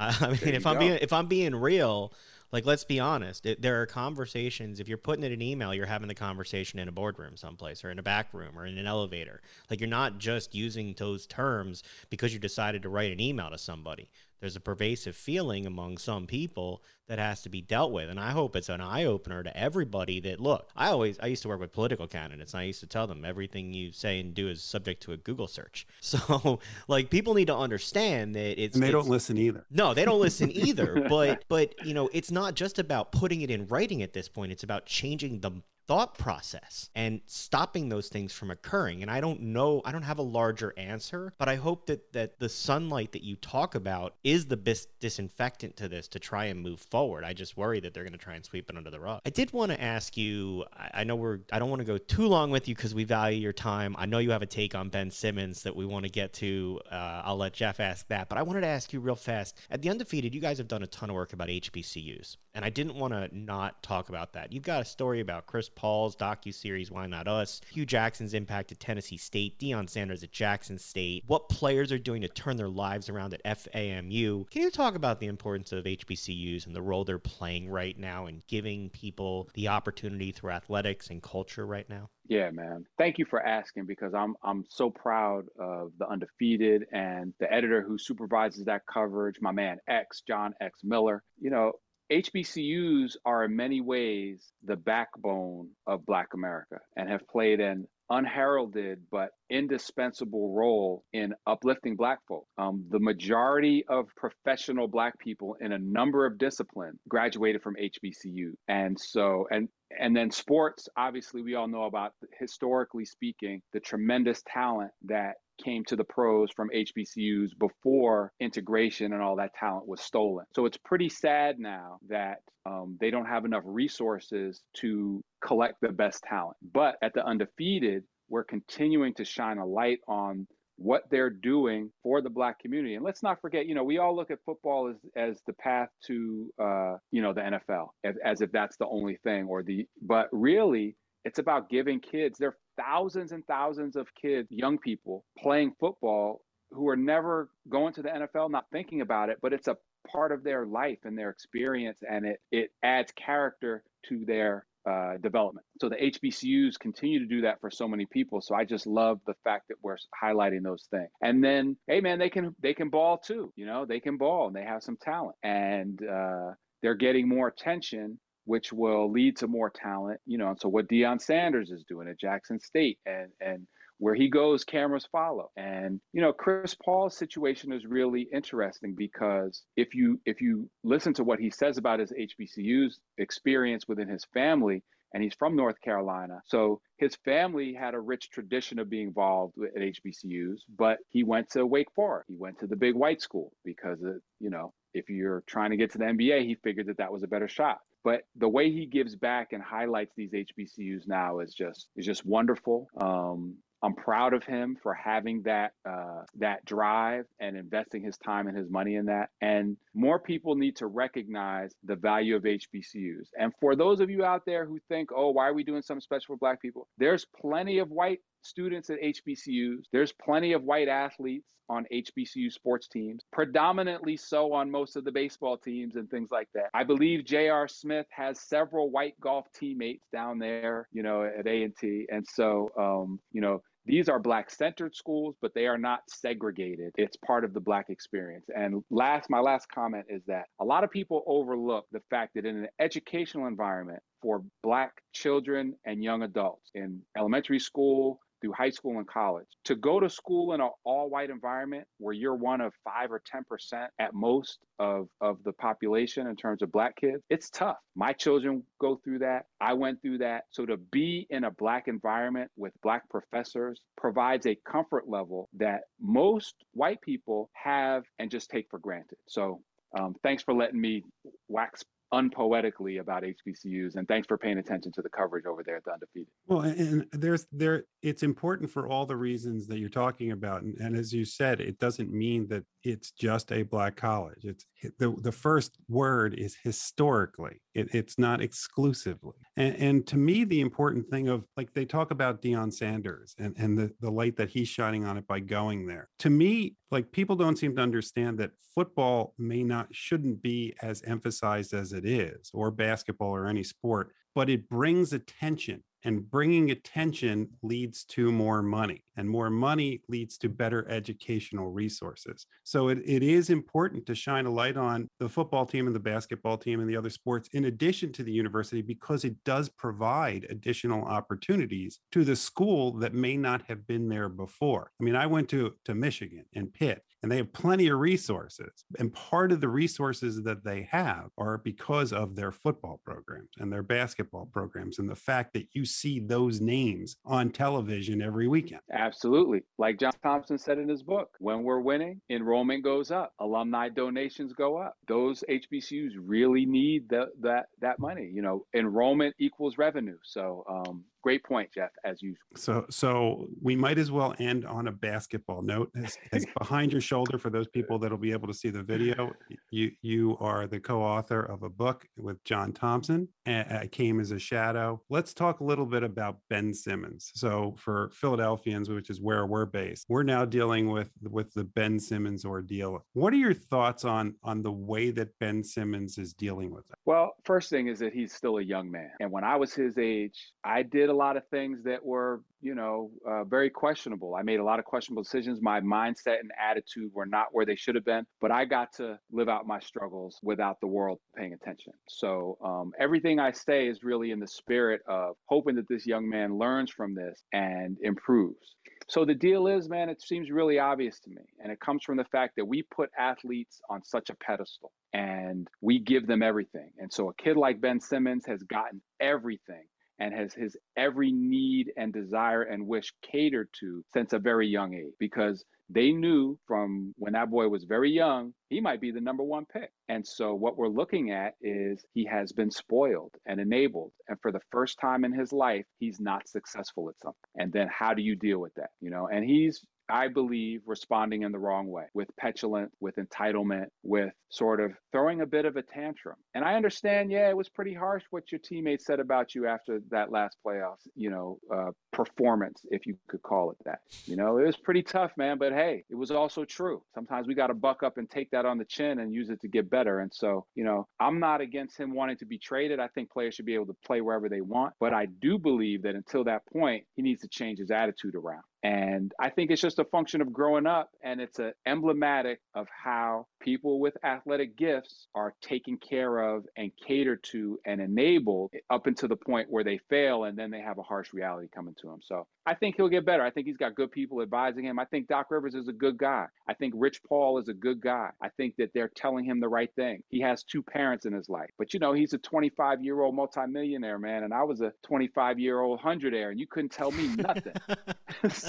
I mean, if I'm go. being if I'm being real, like let's be honest, it, there are conversations. If you're putting it in an email, you're having the conversation in a boardroom someplace, or in a back room, or in an elevator. Like you're not just using those terms because you decided to write an email to somebody there's a pervasive feeling among some people that has to be dealt with. And I hope it's an eye opener to everybody that look, I always I used to work with political candidates and I used to tell them everything you say and do is subject to a Google search. *laughs* So like people need to understand that it's And they it's, don't listen either. No, they don't listen *laughs* either. but but you know, it's not just about putting it in writing at this point. It's about changing the thought process and stopping those things from occurring. And I don't know, I don't have a larger answer, but I hope that that the sunlight that you talk about is the best disinfectant to this to try and move forward. I just worry that they're going to try and sweep it under the rug. I did want to ask you, I know we're I don't want to go too long with you because we value your time. I know you have a take on Ben Simmons that we want to get to. Uh, I'll let Jeff ask that, but I wanted to ask you real fast. At the undefeated, you guys have done a ton of work about HBCUs, and I didn't want to not talk about that. You've got a story about Chris Paul's docu-series Why Not Us, Hue Jackson's impact at Tennessee State, Deion Sanders at Jackson State, what players are doing to turn their lives around at FAMU. Can you talk about the importance of HBCUs and the role they're playing right now in giving people the opportunity through athletics and culture right now? Yeah, man. Thank you for asking because I'm I'm so proud of the undefeated and the editor who supervises that coverage, my man X, John X Miller. You know, HBCUs are in many ways the backbone of Black America and have played an unheralded but indispensable role in uplifting Black folk. Um, the majority of professional Black people in a number of disciplines graduated from HBCU, and so and and then sports. Obviously, we all know about historically speaking the tremendous talent that came to the pros from HBCUs before integration and all that talent was stolen. So it's pretty sad now that um, they don't have enough resources to collect the best talent. But at the undefeated, we're continuing to shine a light on what they're doing for the black community and let's not forget you know we all look at football as as the path to uh you know the NFL as, as if that's the only thing or the but really it's about giving kids there thousands and thousands of kids, young people playing football who are never going to the NFL, not thinking about it, but it's a part of their life and their experience, and it it adds character to their uh, development. So the HBCUs continue to do that for so many people. So I just love the fact that we're highlighting those things. And then, hey man, they can they can ball too. You know, they can ball and they have some talent, and uh, they're getting more attention which will lead to more talent, you know. And so what Deion Sanders is doing at Jackson State and and where he goes, cameras follow. And you know, Chris Paul's situation is really interesting because if you if you listen to what he says about his HBCU's experience within his family, and he's from North Carolina. So his family had a rich tradition of being involved at HBCUs, but he went to Wake Forest. He went to the big white school because, of, you know, if you're trying to get to the NBA, he figured that that was a better shot. But the way he gives back and highlights these HBCUs now is just is just wonderful. Um, I'm proud of him for having that uh, that drive and investing his time and his money in that. And more people need to recognize the value of HBCUs. And for those of you out there who think, "Oh, why are we doing something special for Black people?" There's plenty of white students at HBCUs. There's plenty of white athletes on HBCU sports teams, predominantly so on most of the baseball teams and things like that. I believe J.R. Smith has several white golf teammates down there, you know, at A&T. And so, um, you know, these are black centered schools, but they are not segregated. It's part of the black experience. And last, my last comment is that a lot of people overlook the fact that in an educational environment for black children and young adults in elementary school, through high school and college. To go to school in an all white environment where you're one of five or 10% at most of, of the population in terms of black kids, it's tough. My children go through that. I went through that. So to be in a black environment with black professors provides a comfort level that most white people have and just take for granted. So um, thanks for letting me wax unpoetically about HBCUs. And thanks for paying attention to the coverage over there at the Undefeated. Well, and there's there it's important for all the reasons that you're talking about, and, and as you said, it doesn't mean that it's just a black college. It's the the first word is historically. It, it's not exclusively. And, and to me, the important thing of like they talk about Deion Sanders and and the the light that he's shining on it by going there. To me, like people don't seem to understand that football may not shouldn't be as emphasized as it is, or basketball or any sport, but it brings attention and bringing attention leads to more money and more money leads to better educational resources. So it, it is important to shine a light on the football team and the basketball team and the other sports in addition to the university because it does provide additional opportunities to the school that may not have been there before. I mean i went to to michigan and pitt and they have plenty of resources and part of the resources that they have are because of their football programs and their basketball programs and the fact that you see those names on television every weekend. Absolutely. Like John Thompson said in his book, when we're winning, enrollment goes up, alumni donations go up. Those HBCUs really need the, that that money. You know, enrollment equals revenue. So um, great point, Jeff, as usual. *laughs* So, so we might as well end on a basketball note. As, as *laughs* behind your shoulder, for those people that'll be able to see the video, you you are the co-author of a book with John Thompson. Uh, came as a shadow. Let's talk a little bit about Ben Simmons. So, for Philadelphians, which is where we're based, we're now dealing with with the Ben Simmons ordeal. What are your thoughts on on the way that Ben Simmons is dealing with it? Well, first thing is that he's still a young man, and when I was his age, I did a lot of things that were, you know, uh, very questionable. I made a lot of questionable decisions. My mindset and attitude were not where they should have been, but I got to live out my struggles without the world paying attention. So um, everything I say is really in the spirit of hoping that this young man learns from this and improves. So the deal is, man, it seems really obvious to me. And it comes from the fact that we put athletes on such a pedestal and we give them everything. And so a kid like Ben Simmons has gotten everything and has his every need and desire and wish catered to since a very young age because they knew from when that boy was very young, he might be the number one pick. And so what we're looking at is he has been spoiled and enabled. And for the first time in his life, he's not successful at something. And then how do you deal with that? You know, and he's I believe, responding in the wrong way with petulant, with entitlement, with sort of throwing a bit of a tantrum. And I understand, yeah, it was pretty harsh what your teammates said about you after that last playoffs, you know, uh, performance, if you could call it that. You know, it was pretty tough, man. But hey, it was also true. Sometimes we got to buck up and take that on the chin and use it to get better. And so, you know, I'm not against him wanting to be traded. I think players should be able to play wherever they want. But I do believe that until that point, he needs to change his attitude around. And I think it's just a function of growing up, and it's a emblematic of how people with athletic gifts are taken care of and catered to and enabled up until the point where they fail, and then they have a harsh reality coming to them. So I think he'll get better. I think he's got good people advising him. I think Doc Rivers is a good guy. I think Rich Paul is a good guy. I think that they're telling him the right thing. He has two parents in his life, but you know he's a 25 year old multimillionaire man, and I was a 25 year old hundredaire, and you couldn't tell me nothing.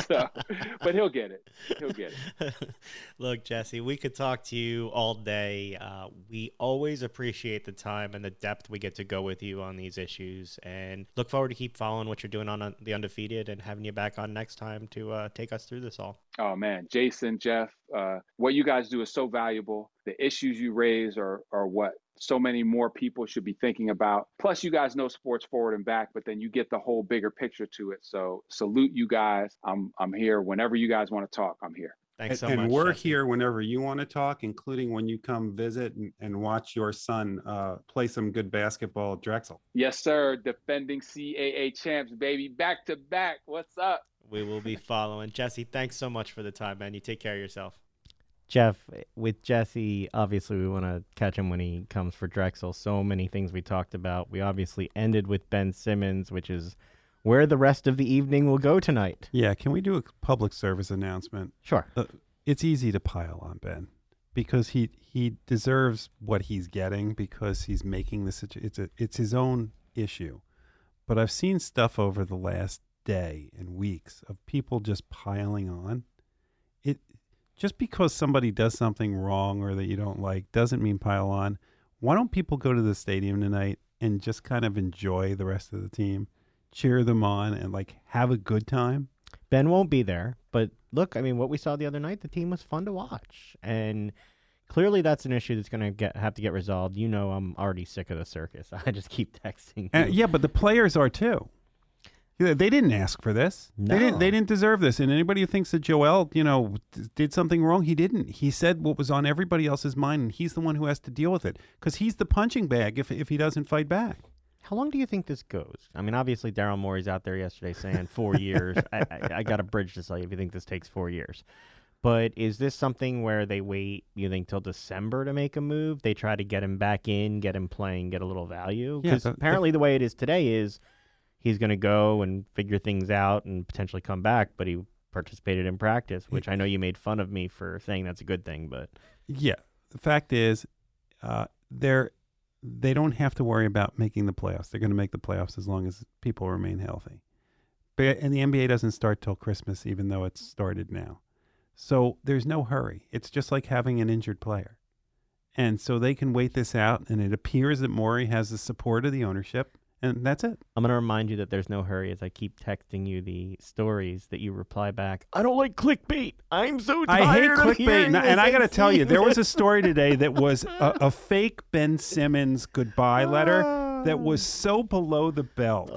*laughs* so, but he'll get it. He'll get it. *laughs* Look, Jesse, we could talk to you all day. Uh, we always appreciate the time and the depth we get to go with you on these issues, and look forward to keep following what you're doing on uh, the undefeated and having you back on next time to uh, take us through this all. Oh man, Jason, Jeff, uh, what you guys do is so valuable. The issues you raise are are what so many more people should be thinking about. Plus, you guys know sports forward and back, but then you get the whole bigger picture to it. So salute you guys. I'm I'm here whenever you guys want to talk. I'm here. Thanks so and, much. and we're Jesse. here whenever you want to talk, including when you come visit and, and watch your son uh, play some good basketball at Drexel. Yes, sir. Defending CAA champs, baby. Back to back. What's up? We will be following. Jesse, thanks so much for the time, man. You take care of yourself. Jeff, with Jesse, obviously we want to catch him when he comes for Drexel. So many things we talked about. We obviously ended with Ben Simmons, which is where the rest of the evening will go tonight. Yeah, can we do a public service announcement? Sure. Uh, it's easy to pile on Ben because he he deserves what he's getting because he's making the situ- it's a it's his own issue. But I've seen stuff over the last day and weeks of people just piling on. It just because somebody does something wrong or that you don't like doesn't mean pile on. Why don't people go to the stadium tonight and just kind of enjoy the rest of the team, cheer them on, and like have a good time? Ben won't be there, but look, I mean, what we saw the other night, the team was fun to watch, and clearly that's an issue that's going to get have to get resolved. You know, I'm already sick of the circus. *laughs* I just keep texting. Uh, yeah, but the players are too. Yeah, They didn't ask for this. They didn't. They didn't deserve this. And anybody who thinks that Joel, you know, did something wrong, he didn't. He said what was on everybody else's mind, and he's the one who has to deal with it because he's the punching bag if if he doesn't fight back. How long do you think this goes? I mean, obviously Daryl Morey's out there yesterday saying four *laughs* years. I, I, I got a bridge to sell you if you think this takes four years. But is this something where they wait, you think, till December to make a move? They try to get him back in, get him playing, get a little value? Yeah, Because the- apparently the way it is today is he's going to go and figure things out and potentially come back, but he participated in practice, which I know you made fun of me for saying that's a good thing, but Yeah. The fact is, uh, they're they don't have to worry about making the playoffs. They're going to make the playoffs as long as people remain healthy. But and the NBA doesn't start till Christmas, even though it's started now. So there's no hurry. It's just like having an injured player, and so they can wait this out. And it appears that Morey has the support of the ownership, and that's it. I'm going to remind you that there's no hurry as I keep texting you the stories that you reply back. I don't like clickbait. I'm so tired I hate of clickbait, and, and I got to tell you, there was a story *laughs* today that was a, a fake Ben Simmons goodbye letter that Ah. was so below the belt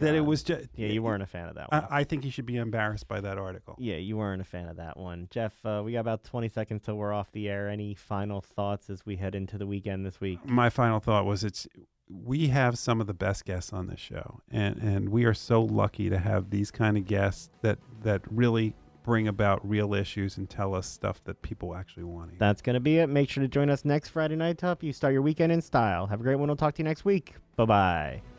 that it was just. Yeah, you weren't a fan of that one. I, I think you should be embarrassed by that article. yeah, you weren't a fan of that one. Jeff, uh, we got about 20 seconds till we're off the air. Any final thoughts as we head into the weekend this week? My final thought was it's we have some of the best guests on this show, and and we are so lucky to have these kind of guests that that really bring about real issues and tell us stuff that people actually want to hear. That's going to be it. Make sure to join us next Friday night to help you start your weekend in style. Have a great one. We'll talk to you next week. Bye bye.